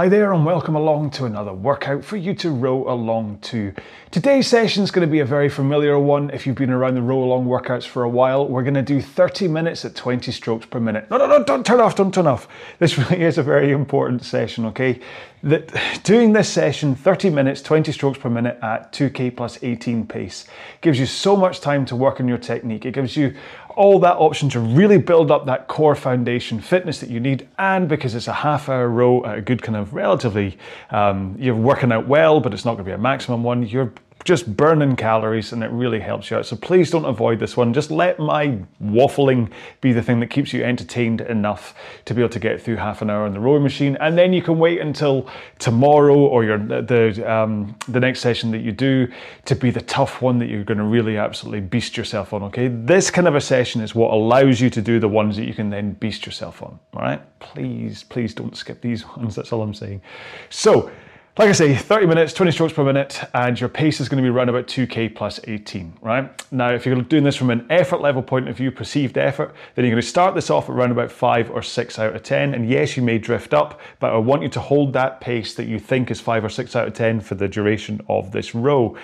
Hi there, and welcome along to another workout for you to row along to. Today's session is going to be a very familiar one. If you've been around the RowAlong workouts for a while, we're going to do 30 minutes at 20 strokes per minute. No, no, no, don't turn off, don't turn off. This really is a very important session, okay? That doing this session, 30 minutes, 20 strokes per minute at 2k plus 18 pace, gives you so much time to work on your technique. It gives you all that option to really build up that core foundation fitness that you need. And because it's a half hour row a good kind of relatively, um, you're working out well, but it's not going to be a maximum one, you're just burning calories and it really helps you out. So please don't avoid this one. Just let my waffling be the thing that keeps you entertained enough to be able to get through half an hour on the rowing machine. And then you can wait until tomorrow or your the um, the next session that you do to be the tough one that you're going to really absolutely beast yourself on. Okay, this kind of a session is what allows you to do the ones that you can then beast yourself on. All right, please, please don't skip these ones. That's all I'm saying. So. Like I say, 30 minutes, 20 strokes per minute, and your pace is going to be around about 2k plus 18, right? Now, if you're doing this from an effort level point of view, perceived effort, then you're going to start this off at around about 5 or 6 out of 10. And yes, you may drift up, but I want you to hold that pace that you think is 5 or 6 out of 10 for the duration of this row.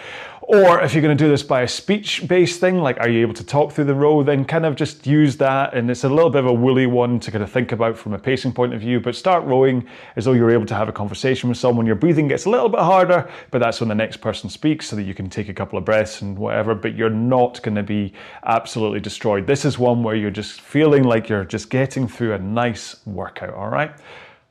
Or if you're going to do this by a speech based thing, like are you able to talk through the row, then kind of just use that. And it's a little bit of a woolly one to kind of think about from a pacing point of view, but start rowing as though you're able to have a conversation with someone. Your breathing gets a little bit harder, but that's when the next person speaks so that you can take a couple of breaths and whatever, but you're not going to be absolutely destroyed. This is one where you're just feeling like you're just getting through a nice workout, all right?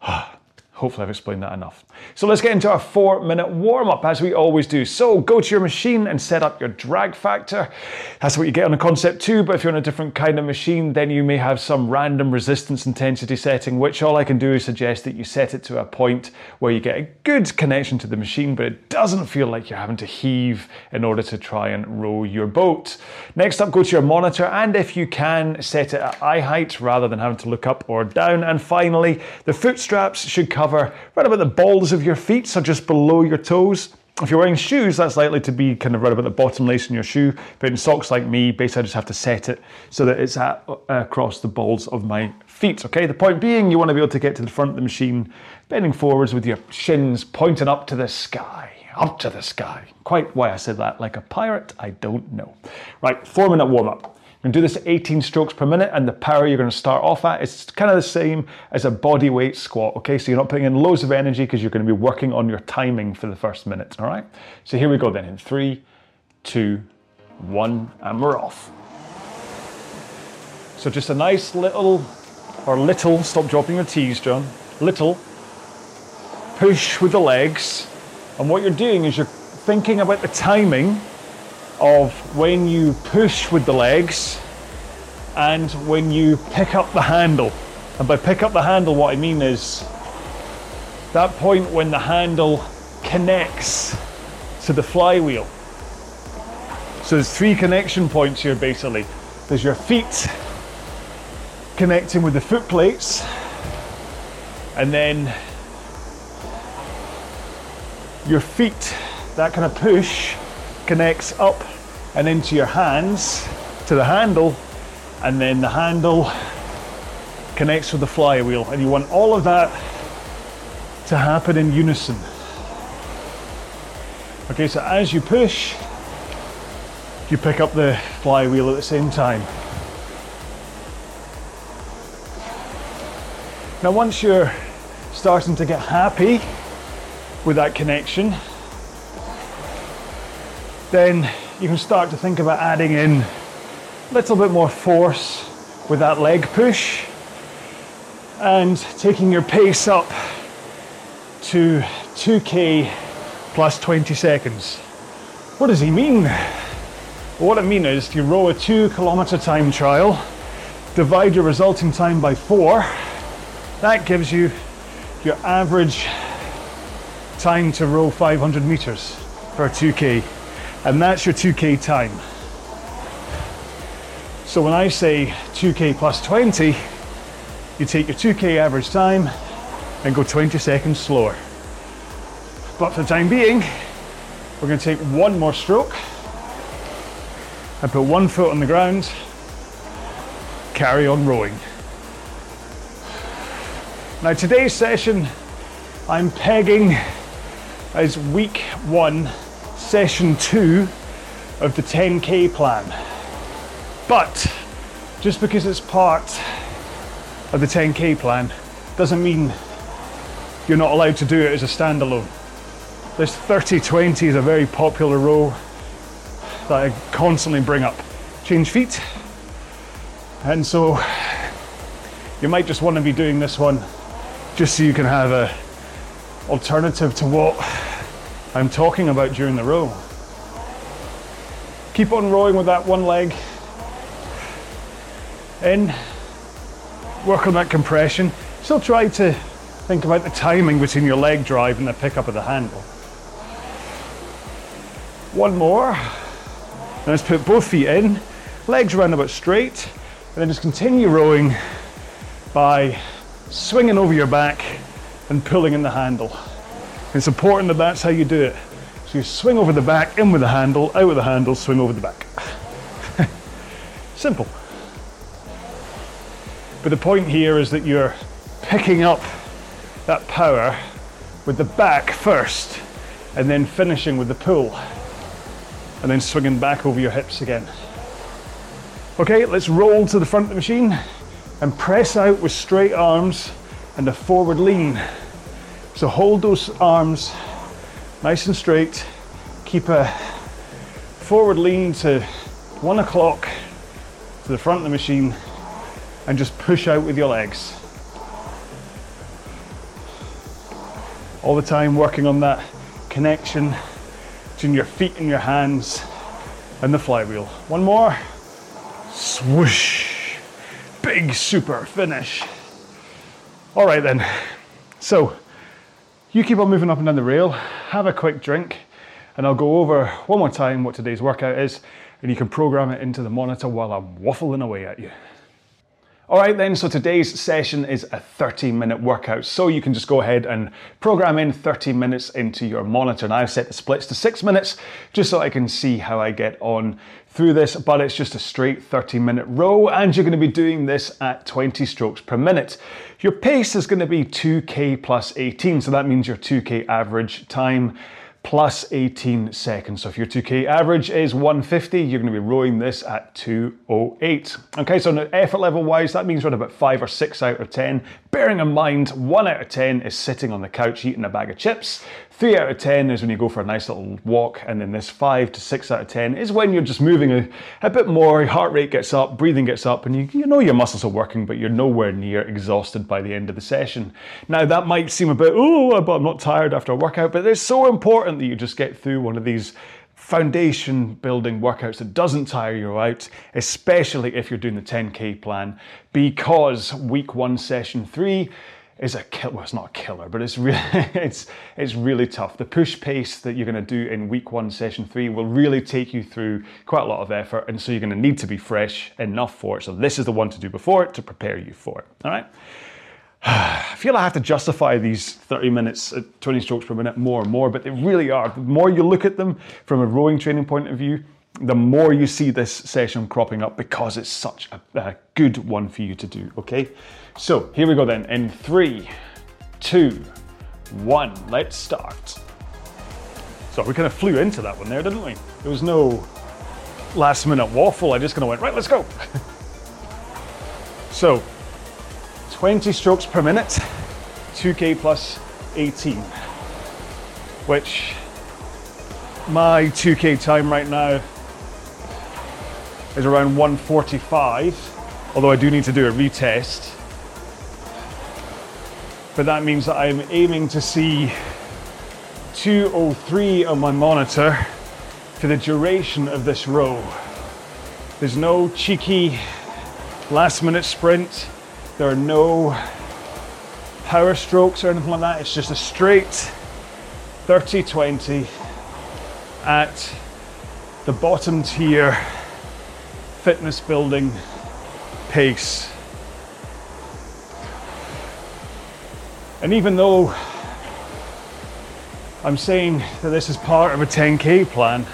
Hopefully, I've explained that enough. So, let's get into our four minute warm up as we always do. So, go to your machine and set up your drag factor. That's what you get on a concept two, but if you're on a different kind of machine, then you may have some random resistance intensity setting, which all I can do is suggest that you set it to a point where you get a good connection to the machine, but it doesn't feel like you're having to heave in order to try and row your boat. Next up, go to your monitor, and if you can, set it at eye height rather than having to look up or down. And finally, the foot straps should cover cover right about the balls of your feet, so just below your toes. If you're wearing shoes, that's likely to be kind of right about the bottom lace in your shoe. But in socks like me, basically I just have to set it so that it's at, uh, across the balls of my feet. Okay, the point being you want to be able to get to the front of the machine, bending forwards with your shins pointing up to the sky. Up to the sky. Quite why I said that like a pirate, I don't know. Right, four minute warm up to do this 18 strokes per minute, and the power you're going to start off at is kind of the same as a body weight squat. Okay, so you're not putting in loads of energy because you're going to be working on your timing for the first minute. All right, so here we go then in three, two, one, and we're off. So just a nice little, or little, stop dropping your T's, John, little push with the legs. And what you're doing is you're thinking about the timing of when you push with the legs and when you pick up the handle. And by pick up the handle, what I mean is that point when the handle connects to the flywheel. So there's three connection points here basically. There's your feet connecting with the foot plates, and then your feet, that kind of push connects up and into your hands to the handle, and then the handle connects with the flywheel. And you want all of that to happen in unison. Okay, so as you push, you pick up the flywheel at the same time. Now, once you're starting to get happy with that connection, then you can start to think about adding in a little bit more force with that leg push and taking your pace up to 2k plus 20 seconds. What does he mean? Well, what I mean is you row a two kilometer time trial, divide your resulting time by four, that gives you your average time to row 500 meters per 2k and that's your 2K time. So when I say 2K plus 20, you take your 2K average time and go 20 seconds slower. But for the time being, we're going to take one more stroke and put one foot on the ground, carry on rowing. Now today's session I'm pegging as week one, session two of the 10K plan. But just because it's part of the 10K plan doesn't mean you're not allowed to do it as a standalone. This 30-20 is a very popular row that I constantly bring up. Change feet. And so you might just want to be doing this one just so you can have a alternative to what I'm talking about during the row. Keep on rowing with that one leg in, work on that compression. Still try to think about the timing between your leg drive and the pickup of the handle. One more. Now let's put both feet in, legs round about straight, and then just continue rowing by swinging over your back and pulling in the handle. It's important that that's how you do it. So you swing over the back, in with the handle, out with the handle, swing over the back. Simple. But the point here is that you're picking up that power with the back first and then finishing with the pull and then swinging back over your hips again. Okay, let's roll to the front of the machine and press out with straight arms and a forward lean. So hold those arms nice and straight. Keep a forward lean to one o'clock to the front of the machine and just push out with your legs. All the time working on that connection between your feet and your hands and the flywheel. One more. Swoosh. Big super finish. All right then. So you keep on moving up and down the rail, have a quick drink, and I'll go over one more time what today's workout is, and you can program it into the monitor while I'm waffling away at you. All right then, so today's session is a 30 minute workout. So you can just go ahead and program in 30 minutes into your monitor. And I've set the splits to six minutes just so I can see how I get on through this, but it's just a straight 30 minute row and you're gonna be doing this at 20 strokes per minute. Your pace is gonna be 2K plus 18. So that means your 2K average time plus 18 seconds. So if your 2K average is 150, you're gonna be rowing this at 208. Okay, so now effort level wise, that means we're at about five or six out of 10. Bearing in mind, one out of 10 is sitting on the couch eating a bag of chips. Three out of 10 is when you go for a nice little walk. And then this five to six out of 10 is when you're just moving a, a bit more, your heart rate gets up, breathing gets up, and you, you know your muscles are working, but you're nowhere near exhausted by the end of the session. Now that might seem a bit, oh, but I'm not tired after a workout, but it's so important that you just get through one of these foundation building workouts that doesn't tire you out, especially if you're doing the 10K plan, because week one, session three, is a kill. Well, it's not a killer, but it's really it's it's really tough. The push pace that you're going to do in week one, session three, will really take you through quite a lot of effort, and so you're going to need to be fresh enough for it. So this is the one to do before it to prepare you for it. All right. I feel I have to justify these 30 minutes at 20 strokes per minute more and more, but they really are. The more you look at them from a rowing training point of view, the more you see this session cropping up because it's such a, a good one for you to do, okay? So here we go then. In three, two, one, let's start. So we kind of flew into that one there, didn't we? There was no last minute waffle. I just kind of went, right, let's go. so 20 strokes per minute, 2K plus 18, which my 2K time right now is around 145, although I do need to do a retest but that means that I'm aiming to see 203 on my monitor for the duration of this row. There's no cheeky last minute sprint. There are no power strokes or anything like that. It's just a straight 30 20 at the bottom tier fitness building pace. And even though I'm saying that this is part of a 10k plan,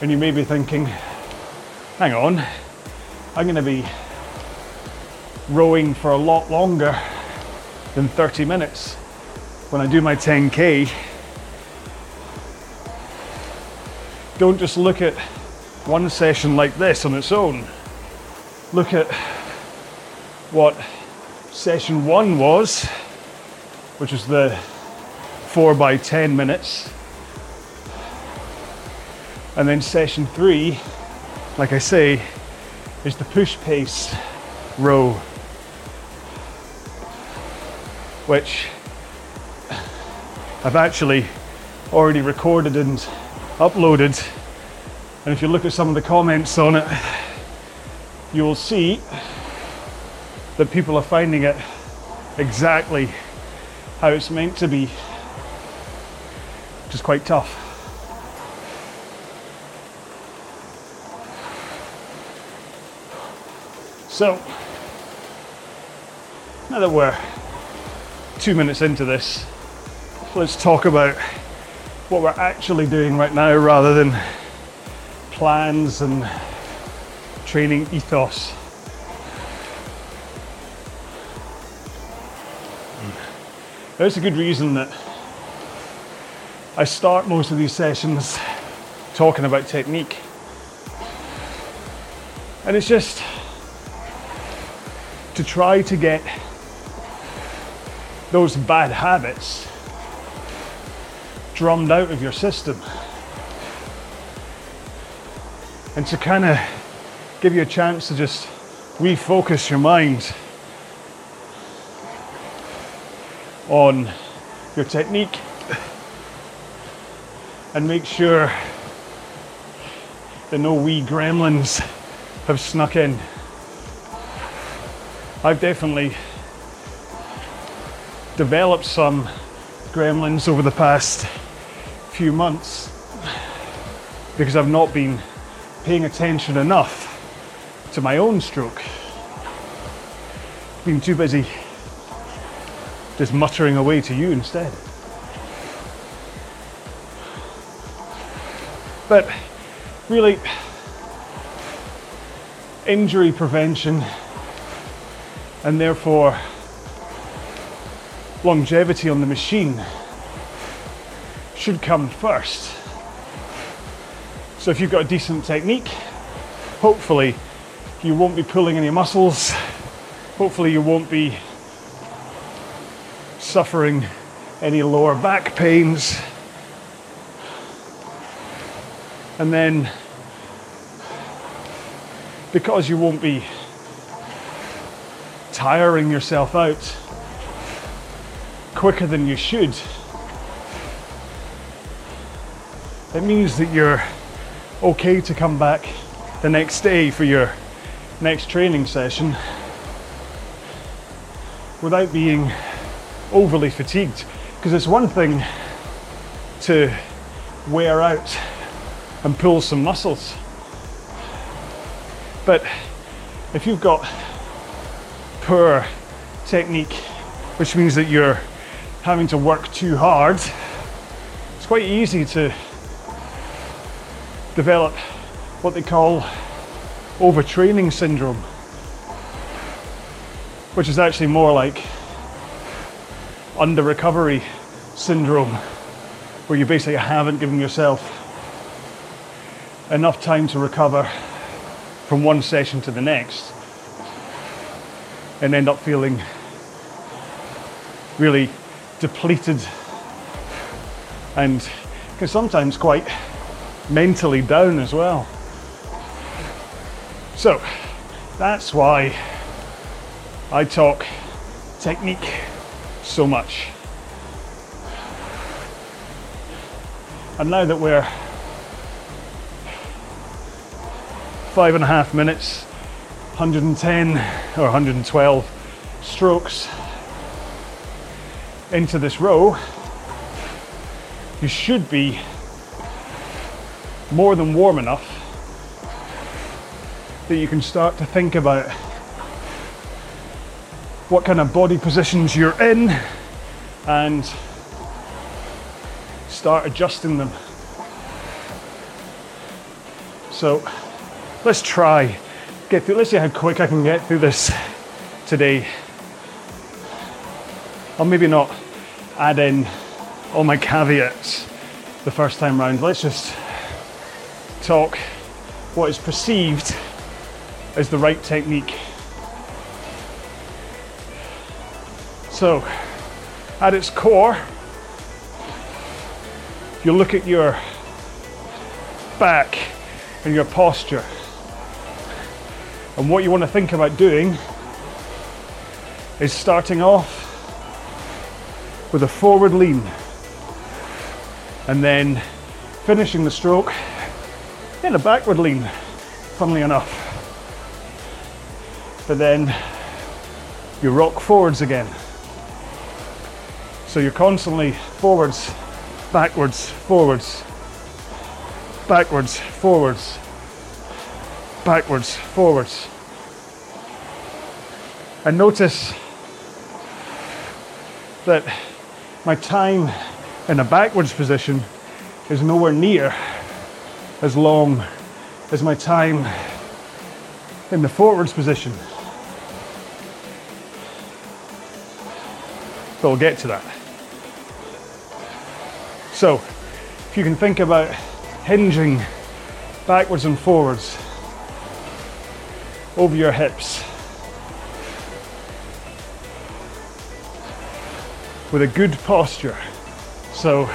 and you may be thinking, hang on, I'm going to be rowing for a lot longer than 30 minutes. when I do my 10K, don't just look at one session like this on its own. Look at what session one was, which was the four by 10 minutes. And then session three, like I say, is the push pace row, which I've actually already recorded and uploaded. And if you look at some of the comments on it, you will see that people are finding it exactly how it's meant to be, which is quite tough. So, now that we're two minutes into this, let's talk about what we're actually doing right now rather than plans and training ethos. There's a good reason that I start most of these sessions talking about technique. And it's just to try to get those bad habits drummed out of your system. And to kind of give you a chance to just refocus your mind on your technique and make sure that no wee gremlins have snuck in. I've definitely developed some gremlins over the past few months because I've not been paying attention enough to my own stroke. Been too busy just muttering away to you instead. But really, injury prevention and therefore longevity on the machine should come first. So if you've got a decent technique, hopefully you won't be pulling any muscles. Hopefully you won't be suffering any lower back pains. And then, because you won't be tiring yourself out quicker than you should, it means that you're okay to come back the next day for your next training session without being overly fatigued. Because it's one thing to wear out and pull some muscles. But if you've got poor technique, which means that you're having to work too hard, it's quite easy to develop what they call overtraining syndrome, which is actually more like under recovery syndrome, where you basically haven't given yourself enough time to recover from one session to the next and end up feeling really depleted and can sometimes quite mentally down as well. So that's why I talk technique so much. And now that we're five and a half minutes, 110 or 112 strokes into this row, you should be more than warm enough that you can start to think about what kind of body positions you're in and start adjusting them. So let's try get through let's see how quick I can get through this today. I'll maybe not add in all my caveats the first time round. Let's just talk what is perceived as the right technique. So, at its core, you look at your back and your posture. And what you want to think about doing is starting off with a forward lean and then finishing the stroke in a backward lean, funnily enough. But then you rock forwards again. So you're constantly forwards, backwards, forwards, backwards, forwards, backwards, forwards. And notice that my time in a backwards position is nowhere near as long as my time in the forwards position. But we'll get to that. So, if you can think about hinging backwards and forwards over your hips with a good posture. So,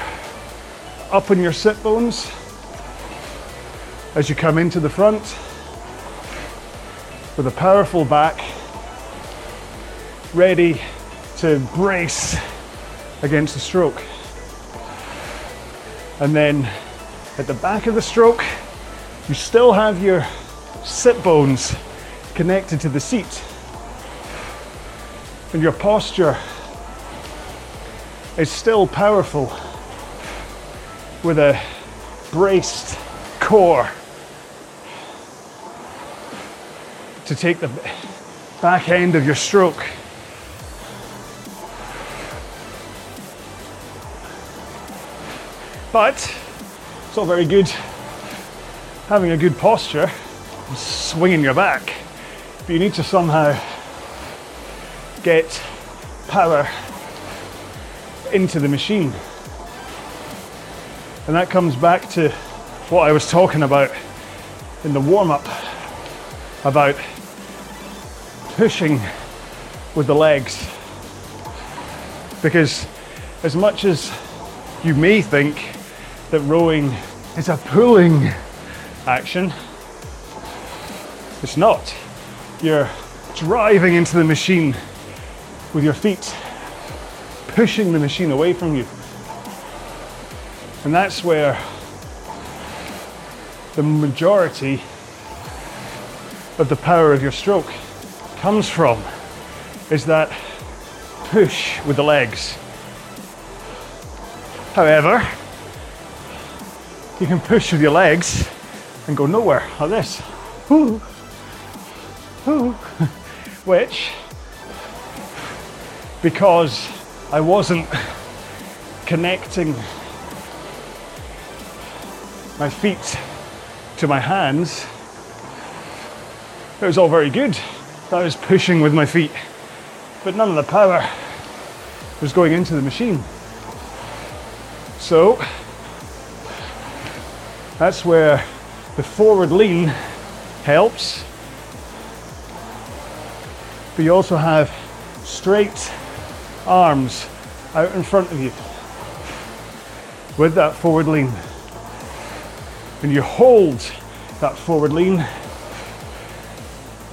up on your sit bones as you come into the front with a powerful back, ready to brace against the stroke. And then at the back of the stroke, you still have your sit bones connected to the seat. And your posture is still powerful with a braced core to take the back end of your stroke. But it's all very good having a good posture and swinging your back. But you need to somehow get power into the machine. And that comes back to what I was talking about in the warm up about pushing with the legs. Because as much as you may think that rowing is a pulling action, it's not. You're driving into the machine with your feet pushing the machine away from you. And that's where the majority of the power of your stroke comes from is that push with the legs. However, you can push with your legs and go nowhere like this. Ooh. Ooh. Which, because I wasn't connecting my feet to my hands. It was all very good. I was pushing with my feet, but none of the power was going into the machine. So that's where the forward lean helps. But you also have straight arms out in front of you with that forward lean. And you hold that forward lean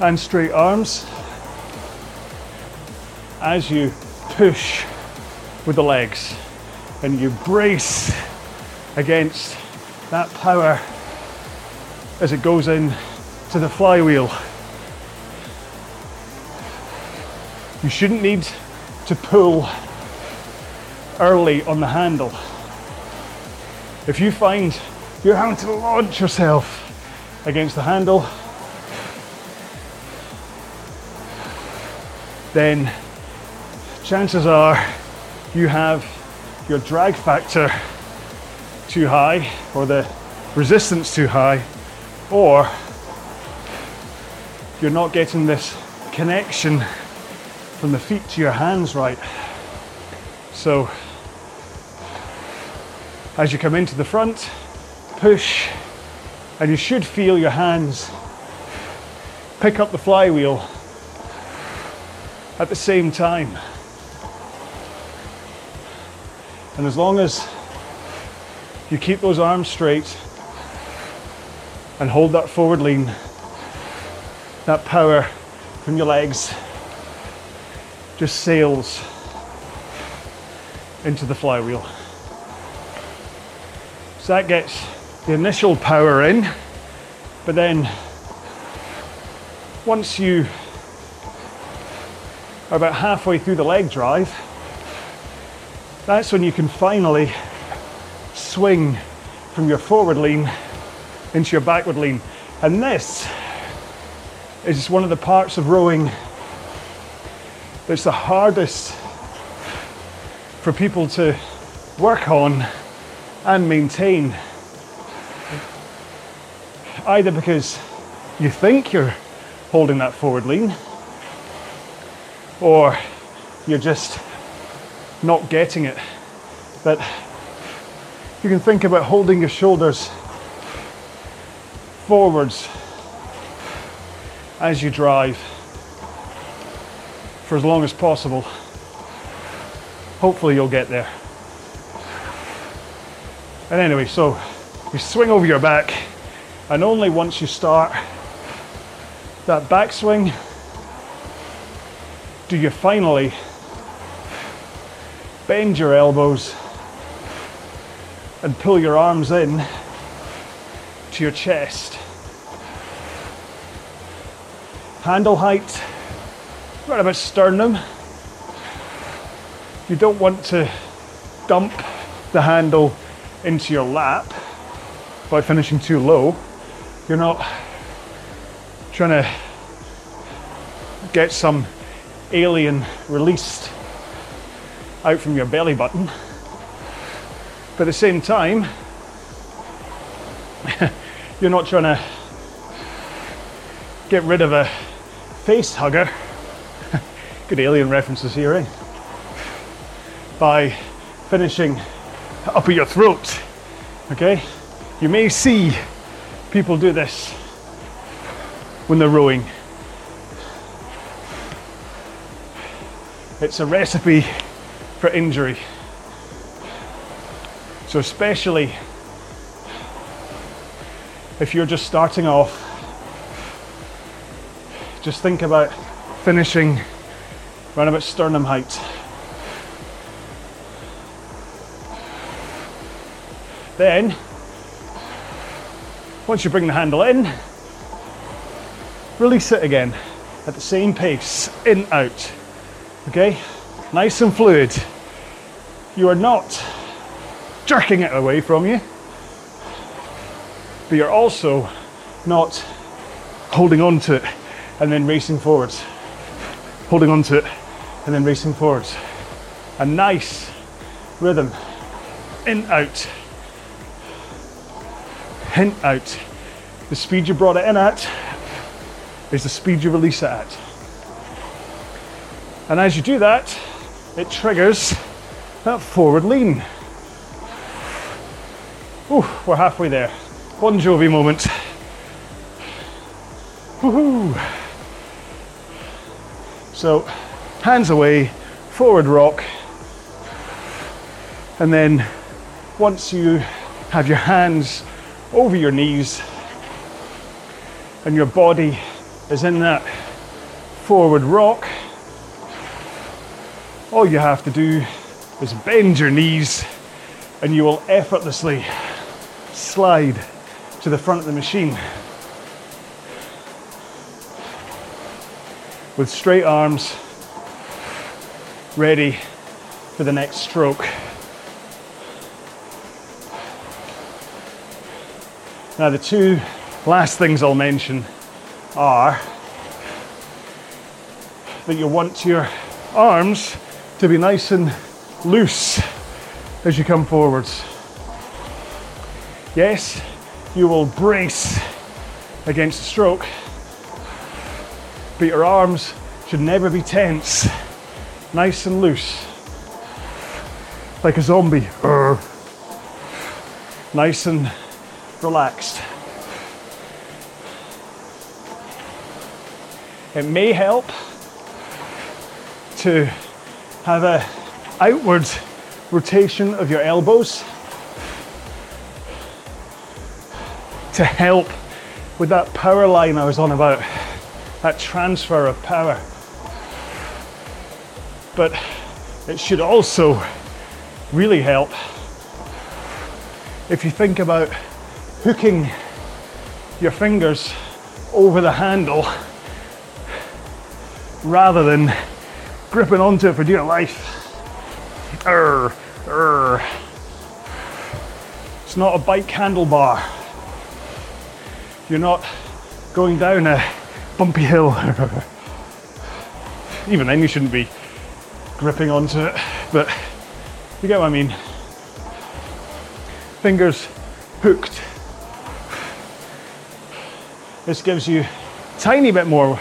and straight arms as you push with the legs and you brace against that power as it goes in to the flywheel. You shouldn't need to pull early on the handle. If you find you're having to launch yourself against the handle, then chances are you have your drag factor too high or the resistance too high, or you're not getting this connection from the feet to your hands right. So As you come into the front, push, and you should feel your hands pick up the flywheel at the same time. And as long as you keep those arms straight and hold that forward lean, that power from your legs just sails into the flywheel. So that gets the initial power in, but then once you are about halfway through the leg drive, that's when you can finally swing from your forward lean into your backward lean. And this is one of the parts of rowing that's the hardest for people to work on and maintain. Either because you think you're holding that forward lean, or you're just not getting it. But you can think about holding your shoulders forwards as you drive for as long as possible. Hopefully, you'll get there. And anyway, so you swing over your back, and only once you start that backswing do you finally bend your elbows and pull your arms in to your chest. Handle height, right about sternum. You don't want to dump the handle into your lap by finishing too low. You're not trying to get some alien released out from your belly button. But at the same time, you're not trying to get rid of a face hugger. Good alien references here, eh? By finishing up at your throat. Okay? You may see people do this when they're rowing. It's a recipe for injury. So, especially if you're just starting off, just think about finishing around about sternum height. Then, once you bring the handle in, release it again at the same pace, in, out. Okay? Nice and fluid. You are not jerking it away from you, but you're also not holding on to it and then racing forwards. Holding on to it and then racing forwards. A nice rhythm. In, out. In, out. The speed you brought it in at is the speed you release it at. And as you do that, it triggers that forward lean. Ooh, we're halfway there. Bon Jovi moment. Woohoo! So, hands away, forward rock, and then once you have your hands over your knees and your body is in that forward rock, all you have to do is bend your knees and you will effortlessly slide to the front of the machine. With straight arms, ready for the next stroke. Now, the two last things I'll mention are that you want your arms to be nice and loose as you come forwards. Yes, you will brace against the stroke, but your arms should never be tense, nice and loose, like a zombie. nice and relaxed. It may help to have a outward rotation of your elbows to help with that power line I was on about, that transfer of power. But it should also really help if you think about hooking your fingers over the handle rather than gripping onto it for dear life. Urgh, urgh. It's not a bike handlebar. You're not going down a bumpy hill. Even then, you shouldn't be gripping onto it, but you get what I mean. Fingers hooked. This gives you a tiny bit more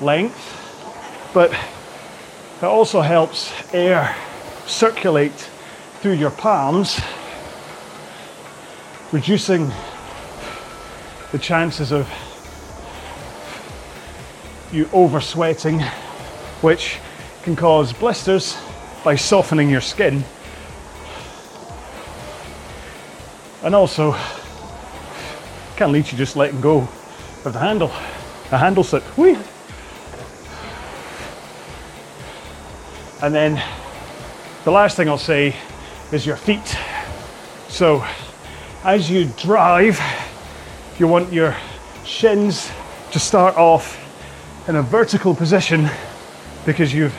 length, but it also helps air circulate through your palms, reducing the chances of you over sweating, which can cause blisters by softening your skin. And also can lead to just letting go of the handle. A handle slip. Whee! And then the last thing I'll say is your feet. So as you drive, you want your shins to start off in a vertical position because you've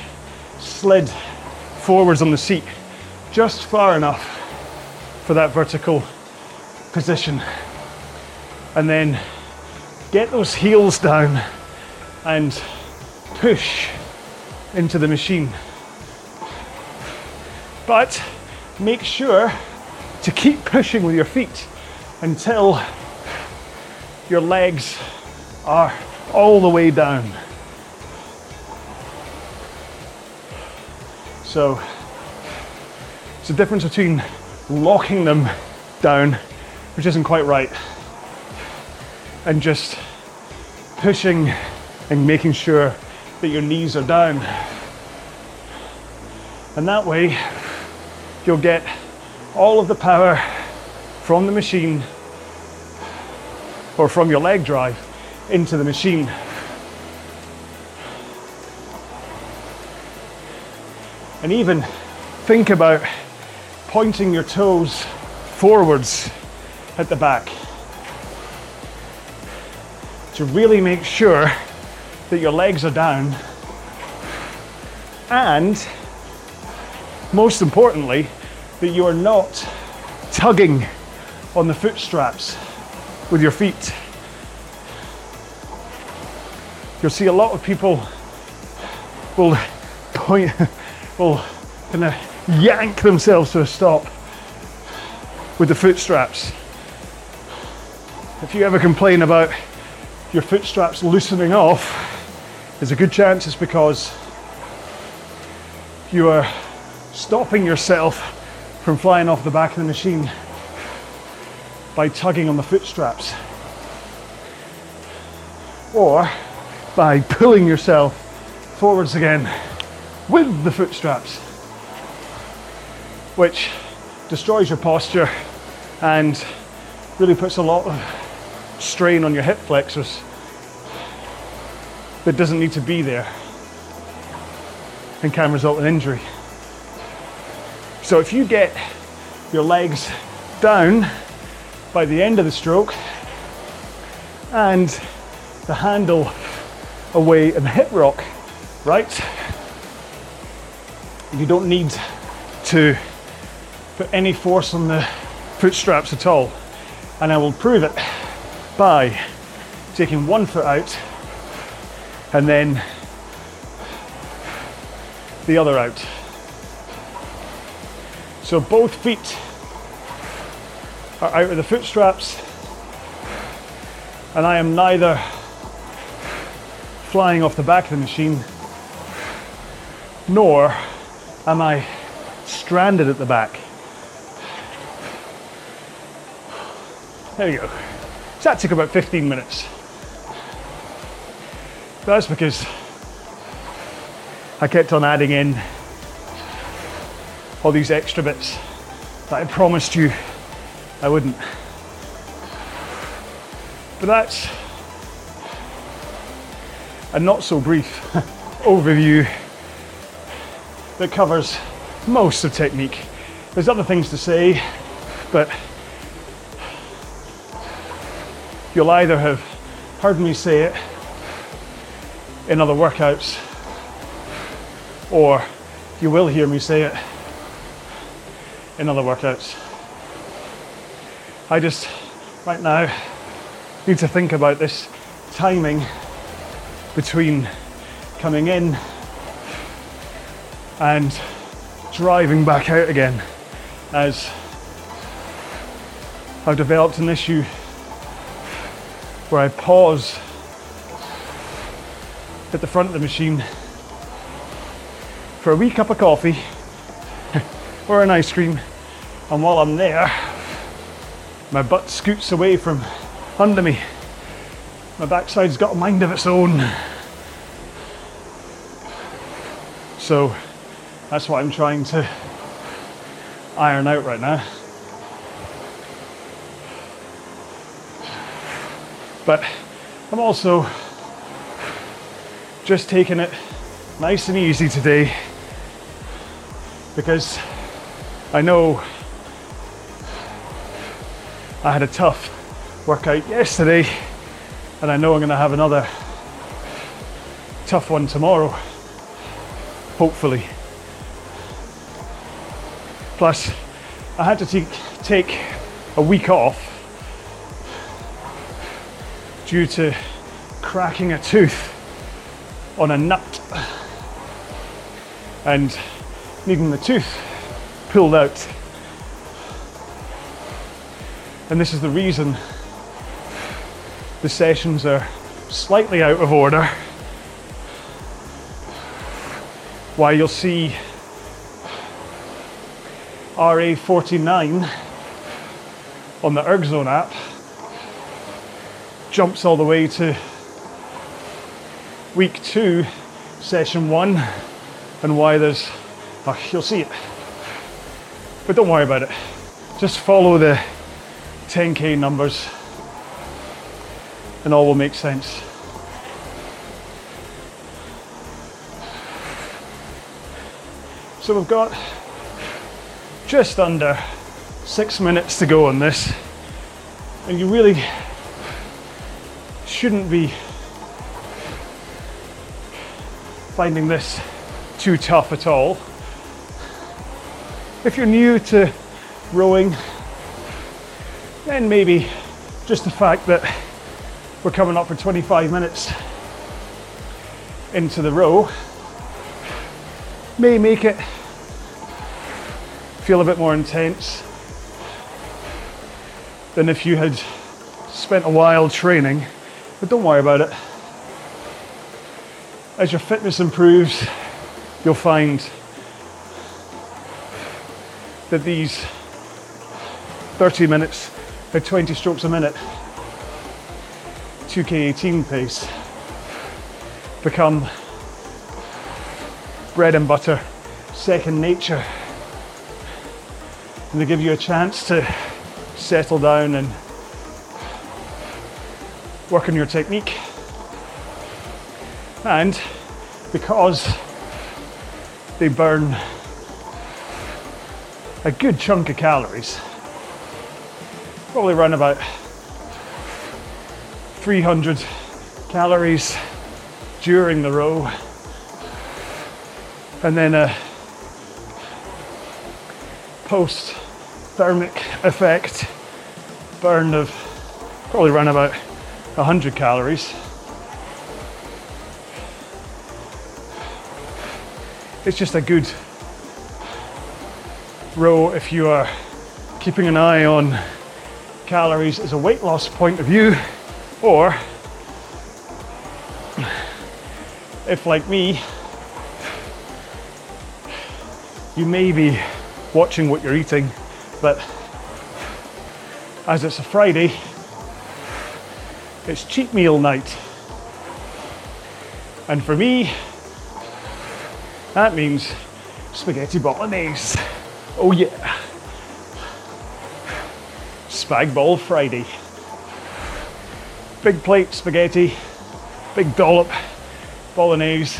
slid forwards on the seat just far enough for that vertical position. And then get those heels down and push into the machine. But make sure to keep pushing with your feet until your legs are all the way down. So it's the difference between locking them down, which isn't quite right, and just pushing and making sure that your knees are down. And that way, you'll get all of the power from the machine or from your leg drive into the machine. And even think about pointing your toes forwards at the back to really make sure that your legs are down and most importantly that you are not tugging on the foot straps with your feet. You'll see a lot of people will point, will kind of yank themselves to a stop with the foot straps. If you ever complain about your foot straps loosening off, there's a good chance it's because you are stopping yourself from flying off the back of the machine by tugging on the foot straps or by pulling yourself forwards again with the foot straps, which destroys your posture and really puts a lot of strain on your hip flexors that doesn't need to be there and can result in injury. So if you get your legs down by the end of the stroke and the handle away and the hip rock right, you don't need to put any force on the foot straps at all. And I will prove it by taking one foot out and then the other out. So both feet are out of the foot straps, and I am neither flying off the back of the machine nor am I stranded at the back. There you go. So that took about 15 minutes. That's because I kept on adding in all these extra bits that I promised you I wouldn't. But that's a not so brief overview that covers most of technique. There's other things to say, but you'll either have heard me say it in other workouts or you will hear me say it in other workouts. I just, right now, need to think about this timing between coming in and driving back out again as I've developed an issue where I pause at the front of the machine for a wee cup of coffee or an ice cream, and while I'm there, my butt scoots away from under me. My backside's got a mind of its own. So that's what I'm trying to iron out right now. But I'm also just taking it nice and easy today because I know I had a tough workout yesterday and I know I'm going to have another tough one tomorrow, hopefully. Plus, I had to take, a week off due to cracking a tooth on a nut and needing the tooth pulled out. And this is the reason the sessions are slightly out of order. Why you'll see RA49 on the ErgZone app jumps all the way to week two, session one, and why there's, oh, you'll see it. But don't worry about it. Just follow the 10k numbers and all will make sense. So we've got just under six minutes to go on this, and you really shouldn't be finding this too tough at all. If you're new to rowing, then maybe just the fact that we're coming up for 25 minutes into the row may make it feel a bit more intense than if you had spent a while training, but don't worry about it. As your fitness improves, you'll find that these 30 minutes at 20 strokes a minute 2K18 pace become bread and butter, second nature and they give you a chance to settle down and work on your technique. And because they burn a good chunk of calories, probably run about 300 calories during the row, and then a post thermic effect burn of probably around about 100 calories. It's just a good row if you are keeping an eye on calories as a weight loss point of view, or if, like me, you may be watching what you're eating, but as it's a Friday, it's cheat meal night. And for me, that means spaghetti bolognese. Oh yeah. Spag Friday. Big plate spaghetti, big dollop bolognese,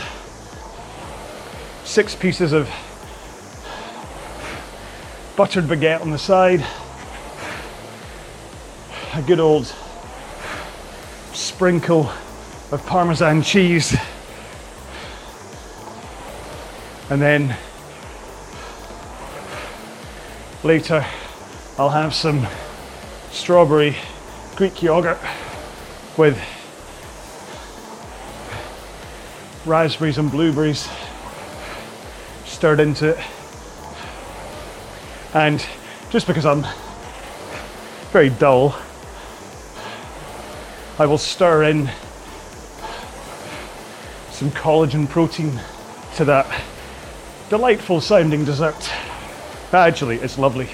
six pieces of buttered baguette on the side, a good old sprinkle of Parmesan cheese, and then later I'll have some strawberry Greek yogurt with raspberries and blueberries stirred into it. And just because I'm very dull, I will stir in some collagen protein to that delightful sounding dessert. Actually, it's lovely.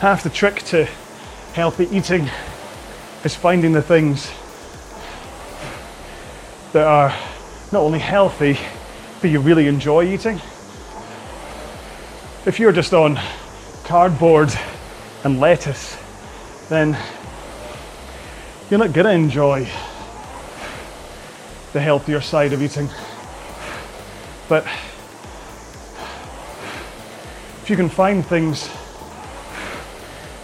Half the trick to healthy eating is finding the things that are not only healthy, but you really enjoy eating. If you're just on cardboard and lettuce, then you're not going to enjoy the healthier side of eating. But if you can find things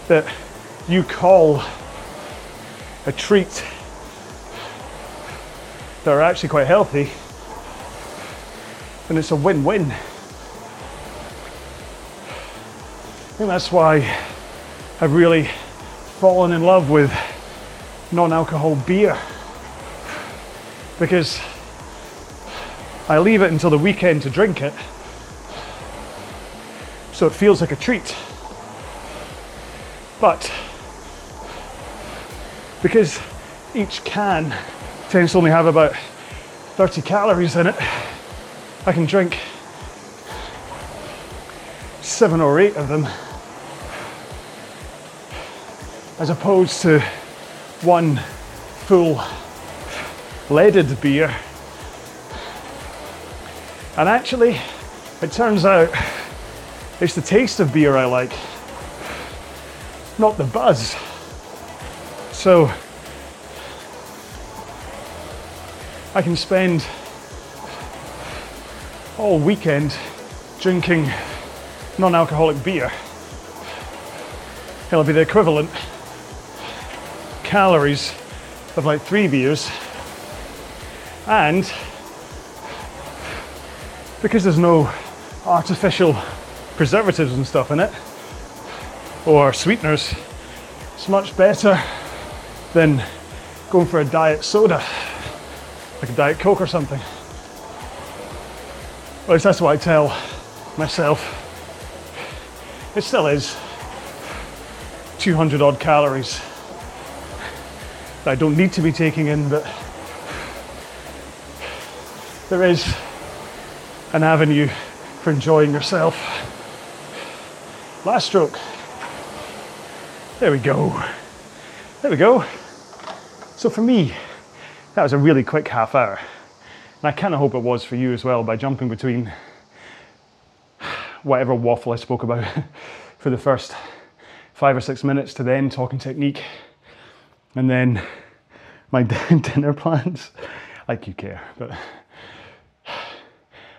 that you call a treat that are actually quite healthy, then it's a win win. I think that's why I've really fallen in love with non alcohol beer because I leave it until the weekend to drink it so it feels like a treat. But because each can tends to only have about 30 calories in it, I can drink seven or eight of them as opposed to one full leaded beer. And actually, it turns out it's the taste of beer I like, not the buzz. So I can spend all weekend drinking non alcoholic beer. It'll be the equivalent calories of like three beers. And because there's no artificial preservatives and stuff in it, or sweeteners, it's much better than going for a diet soda, like a Diet Coke or something. At least that's what I tell myself. It still is 200 odd calories that I don't need to be taking in, but there is an avenue for enjoying yourself. Last stroke. There we go. There we go. So for me, that was a really quick half hour. And I kind of hope it was for you as well by jumping between whatever waffle I spoke about for the first five or six minutes to then talking technique and then my dinner plans. Like you care, but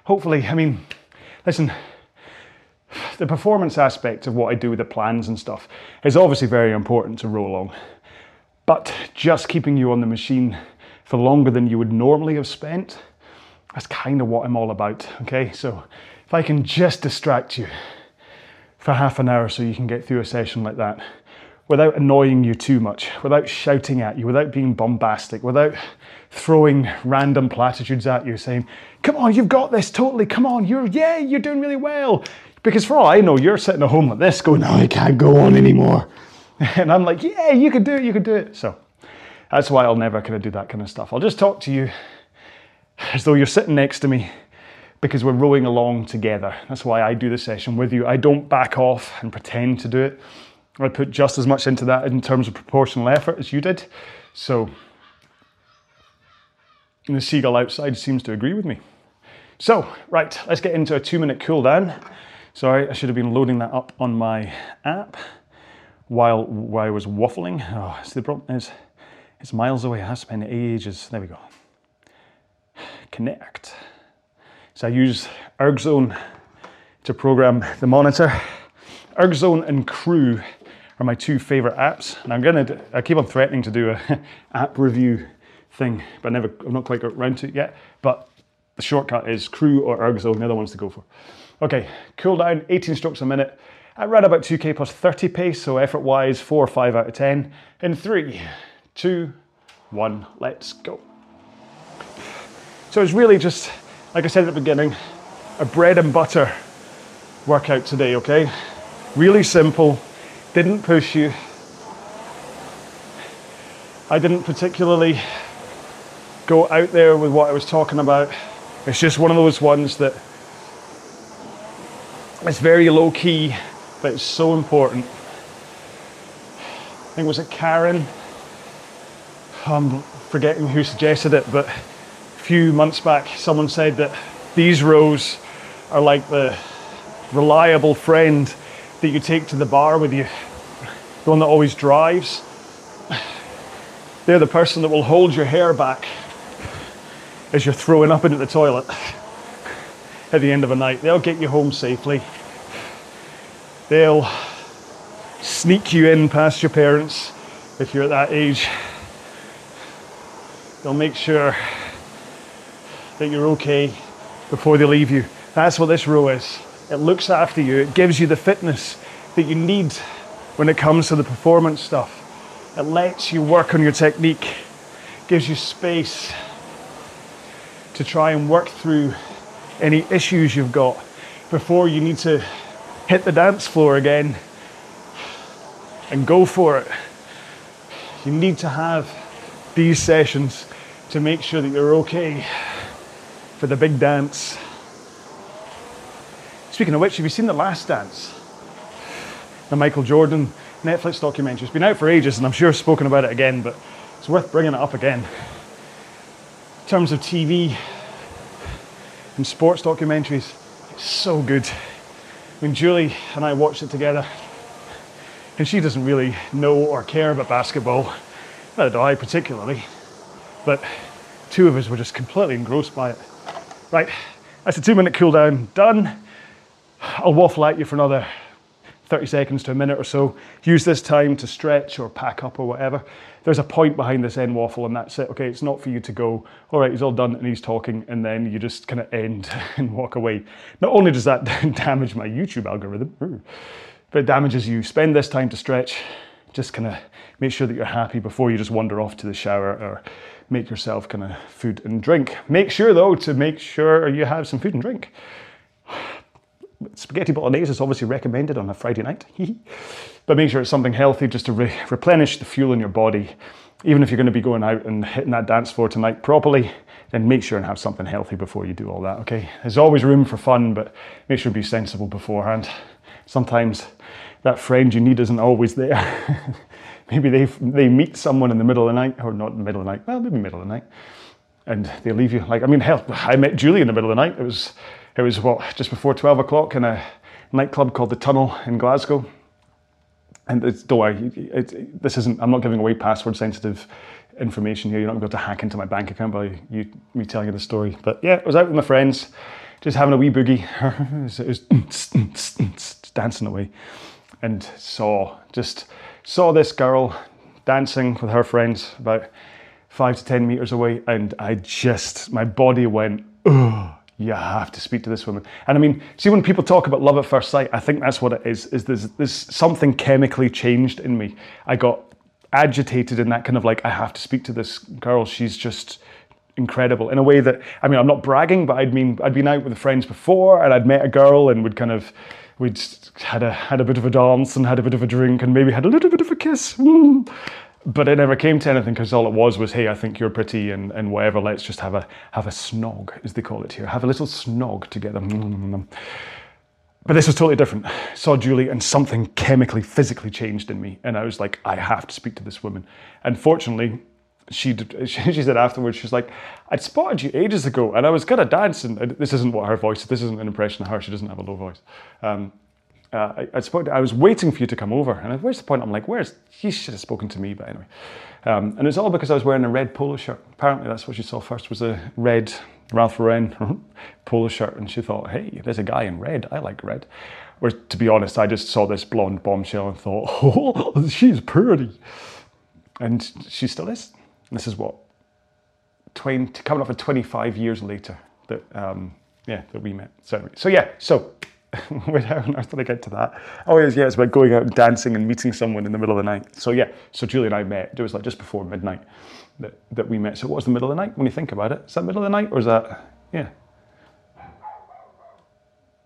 hopefully, I mean, listen, the performance aspect of what I do with the plans and stuff is obviously very important to RowAlong. But just keeping you on the machine for longer than you would normally have spent, that's kind of what I'm all about. Okay, so if I can just distract you for half an hour so you can get through a session like that without annoying you too much, without shouting at you, without being bombastic, without throwing random platitudes at you saying, Come on, you've got this totally, come on, you're, yeah, you're doing really well. Because for all I know, you're sitting at home like this going, No, I can't go on anymore. And I'm like, Yeah, you can do it, you can do it. So that's why I'll never kind of do that kind of stuff. I'll just talk to you as though you're sitting next to me because we're rowing along together. That's why I do the session with you. I don't back off and pretend to do it. I put just as much into that in terms of proportional effort as you did. So the seagull outside seems to agree with me. So, right, let's get into a two minute cool down. Sorry, I should have been loading that up on my app while, while I was waffling. Oh, so the problem is, it's miles away. I spent ages. There we go. Connect. So I use ErgZone to program the monitor. ErgZone and Crew are my two favorite apps, and I'm gonna. I keep on threatening to do a app review thing, but I never. I've not quite got around to it yet. But the shortcut is Crew or ErgZone. The other ones to go for. Okay, cool down, 18 strokes a minute. I ran about 2k plus 30 pace, so effort wise, four or five out of 10. In three, two, one, let's go. So it's really just, like I said at the beginning, a bread and butter workout today, okay? Really simple, didn't push you. I didn't particularly go out there with what I was talking about. It's just one of those ones that it's very low key, but it's so important. I think was it Karen? I'm forgetting who suggested it, but a few months back, someone said that these rows are like the reliable friend that you take to the bar with you, the one that always drives. They're the person that will hold your hair back as you're throwing up into the toilet at the end of a night. They'll get you home safely. They'll sneak you in past your parents if you're at that age. They'll make sure that you're okay before they leave you. That's what this row is. It looks after you, it gives you the fitness that you need when it comes to the performance stuff. It lets you work on your technique, gives you space to try and work through any issues you've got before you need to hit the dance floor again and go for it. You need to have these sessions to make sure that you're okay for the big dance. Speaking of which, have you seen The Last Dance? The Michael Jordan Netflix documentary. It's been out for ages and I'm sure I've spoken about it again, but it's worth bringing it up again. In terms of TV and sports documentaries, it's so good. Mean, Julie and I watched it together, and she doesn't really know or care about basketball, neither do I particularly, but two of us were just completely engrossed by it. Right, that's a two minute cool down done. I'll waffle at you for another 30 seconds to a minute or so. Use this time to stretch or pack up or whatever. There's a point behind this end waffle, and that's it. Okay, it's not for you to go, all right, he's all done and he's talking, and then you just kind of end and walk away. Not only does that damage my YouTube algorithm, but it damages you. Spend this time to stretch. Just kind of make sure that you're happy before you just wander off to the shower or make yourself kind of food and drink. Make sure though to make sure you have some food and drink spaghetti bolognese is obviously recommended on a Friday night, but make sure it's something healthy just to re- replenish the fuel in your body. Even if you're going to be going out and hitting that dance floor tonight properly, then make sure and have something healthy before you do all that, okay? There's always room for fun, but make sure to be sensible beforehand. Sometimes that friend you need isn't always there. maybe they, they meet someone in the middle of the night, or not in the middle of the night, well, maybe middle of the night, and they leave you. Like, I mean, hell, I met Julie in the middle of the night. It was it was what just before 12 o'clock in a nightclub called the Tunnel in Glasgow. And it's, don't worry, it, it, this isn't. I'm not giving away password sensitive information here. You're not going to hack into my bank account by you me telling you the story. But yeah, I was out with my friends, just having a wee boogie. it was dancing away, and saw just saw this girl dancing with her friends about five to ten meters away, and I just my body went. Ugh you have to speak to this woman. And I mean, see, when people talk about love at first sight, I think that's what it is. Is there's, there's something chemically changed in me. I got agitated in that kind of like, I have to speak to this girl. She's just incredible in a way that I mean, I'm not bragging, but I'd mean I'd been out with friends before, and I'd met a girl, and we'd kind of we'd had a had a bit of a dance and had a bit of a drink, and maybe had a little bit of a kiss but it never came to anything because all it was was, hey, I think you're pretty and, and whatever. Let's just have a have a snog, as they call it here. Have a little snog together. but this was totally different. Saw Julie and something chemically, physically changed in me. And I was like, I have to speak to this woman. And fortunately, she, she said afterwards, she's like, I'd spotted you ages ago and I was kind of dancing. This isn't what her voice. This isn't an impression of her. She doesn't have a low voice. Um, uh, I, I, I was waiting for you to come over. And where's the point? I'm like, where's, he should have spoken to me, but anyway. Um, and it's all because I was wearing a red polo shirt. Apparently that's what she saw first was a red Ralph Lauren polo shirt. And she thought, hey, there's a guy in red. I like red. Whereas to be honest, I just saw this blonde bombshell and thought, oh, she's pretty. And she still is. This is what, 20, coming up for 25 years later that, um, yeah, that we met. So, so yeah, so Wait, how on earth did I get to that? Oh, yeah, it's about going out and dancing and meeting someone in the middle of the night. So, yeah, so Julie and I met. It was like just before midnight that, that we met. So, what was the middle of the night when you think about it? Is that middle of the night or is that, yeah?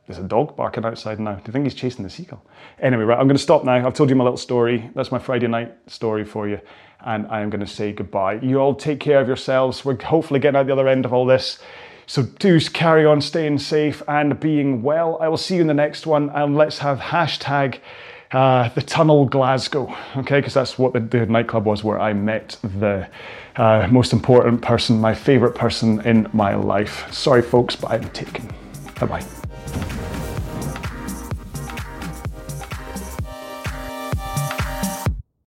There's a dog barking outside now. Do you think he's chasing the seagull? Anyway, right, I'm going to stop now. I've told you my little story. That's my Friday night story for you. And I am going to say goodbye. You all take care of yourselves. We're hopefully getting out the other end of all this. So do carry on staying safe and being well. I will see you in the next one, and let's have hashtag uh, the Tunnel Glasgow, okay? Because that's what the, the, nightclub was where I met the uh, most important person, my favorite person in my life. Sorry, folks, but I'm taken. Bye bye.